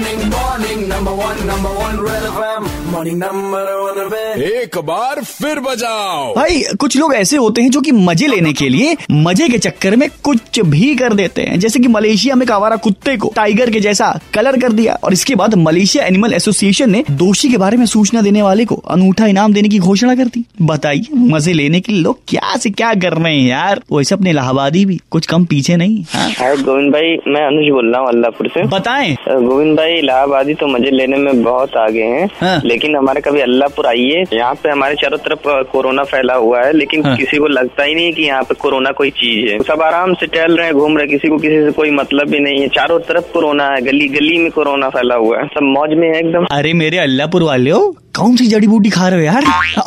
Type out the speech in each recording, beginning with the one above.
Morning, morning, number one, number one, Red FM. Morning, number one, Red एक बार फिर बजाओ। भाई कुछ लोग ऐसे होते हैं जो कि मज़े लेने के लिए मज़े के चक्कर में कुछ भी कर देते हैं। जैसे कि मलेशिया में कावारा कुत्ते को टाइगर के जैसा कलर कर दिया और इसके बाद मलेशिया एनिमल एसोसिएशन ने दोषी के बारे में सूचना देने वाले को अनूठा इनाम देने की घोषणा कर दी। बताइए मज़े लेने के लिए लोग क्या से क्या कर रहे हैं यार? वैसे अपने इलाहाबादी भी कुछ कम पीछे नहीं हाँ? गोविंद भाई मैं अनुज बोल रहा हूँ अल्लाहपुर से। बताएँ। गोविंद भाई इलाहाबादी तो मज़े लेने में बहुत आगे हैं। हाँ। लेकिन हमारे कभी अल्लाहपुर आइए यहाँ पे हमारे चारों तरफ़ कोरोना फैला हुआ है लेकिन हाँ। किसी को लगता ही नहीं कि यहाँ पे कोरोना कोई चीज़ है। सब आराम से टहल रहे हैं घूम रहे किसी को किसी से कोई मतलब भी नहीं है। चारों तरफ़ कोरोना है गली गली में कोरोना फैला हुआ है। सब मौज में है एकदम। अरे मेरे अल्लाहपुर वाले हो कौन सी जड़ी बूटी खा रहे हो यार?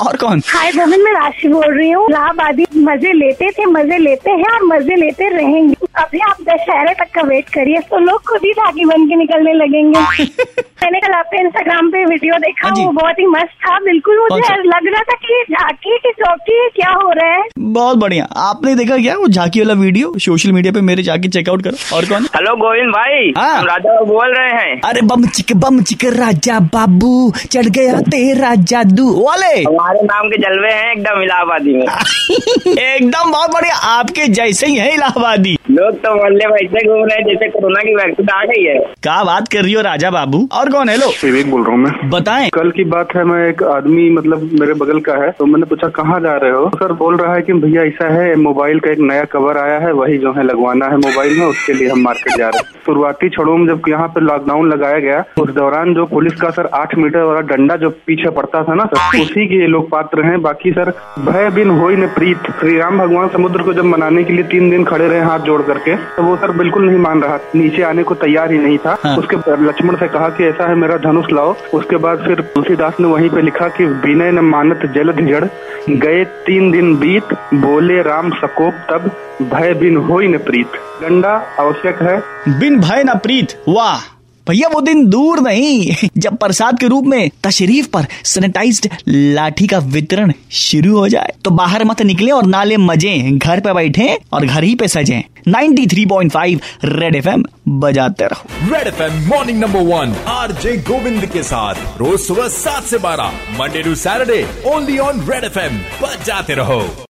और कौन? हाय मोहन मैं राशि बोल रही हूँ। इलाहाबादी मज़े लेते थे मज़े लेते हैं और मज़े लेते रहेंगे। अभी आप दशहरे तक का वेट करिए तो लोग खुद ही धागी बन के निकलने लगेंगे। मैंने कल आपके इंस्टाग्राम पे वीडियो देखा हाँ वो बहुत ही मस्त था बिल्कुल मुझे लग रहा था कि झांकी की चौकी क्या हो रहा है? बहुत बढ़िया। आपने देखा क्या वो झांकी वाला वीडियो सोशल मीडिया पे मेरे जाके चेकआउट करो। और कौन? हेलो गोविंद भाई। हाँ। राजा बोल रहे हैं। अरे बम चिक बम चिक राजा बाबू चढ़ गया तेरा जादू। वाले। हमारे नाम के जलवे हैं एकदम इलाहाबादी में। एकदम बहुत बढ़िया। आपके जैसे ही है इलाहाबादी। लोग तो मोहल्ले में ऐसे घूम रहे हैं जैसे कोरोना की वैक्सीन आ गई है क्या बात कर रही हो राजा बाबू? और कौन है लो विवेक बोल रहा हूँ मैं। बताएँ। कल की बात है मैं एक आदमी मतलब मेरे बगल का है तो मैंने पूछा कहाँ जा रहे हो? सर बोल रहा है कि भैया ऐसा है मोबाइल का एक नया कवर आया है वही जो है लगवाना है मोबाइल में उसके लिए हम मार्केट जा रहे हैं। शुरुआती क्षणों में जब यहाँ पे लॉकडाउन लगाया गया उस दौरान जो पुलिस का सर आठ मीटर वाला डंडा जो पीछे पड़ता था ना सर उसी के लोग पात्र हैं। बाकी सर भय बिन होई न प्रीत। श्री राम भगवान समुद्र को जब मनाने के लिए तीन दिन खड़े रहे हाथ जोड़ करके तो वो सर बिल्कुल नहीं मान रहा। नीचे आने को तैयार ही नहीं था। हाँ। उसके लक्ष्मण से कहा कि ऐसा है मेरा धनुष लाओ। उसके बाद फिर तुलसीदास ने वहीं पे लिखा कि विनय न मानत जलद जड़ गए तीन दिन बीत बोले राम सकोप तब भय बिन हो न प्रीत। डंडा आवश्यक है। बिन भय न प्रीत। वाह। भैया वो दिन दूर नहीं। जब प्रसाद के रूप में तशरीफ़ पर सैनिटाइज्ड लाठी का वितरण शुरू हो जाए तो बाहर मत निकले और नाले मज़े, घर पे बैठे और घर ही पे सजे। 93.5 रेड एफएम बजाते रहो। Red FM morning number one RJ Govind के साथ। रोज सुबह सात से बारह Monday to Saturday only on red FM बजाते रहो।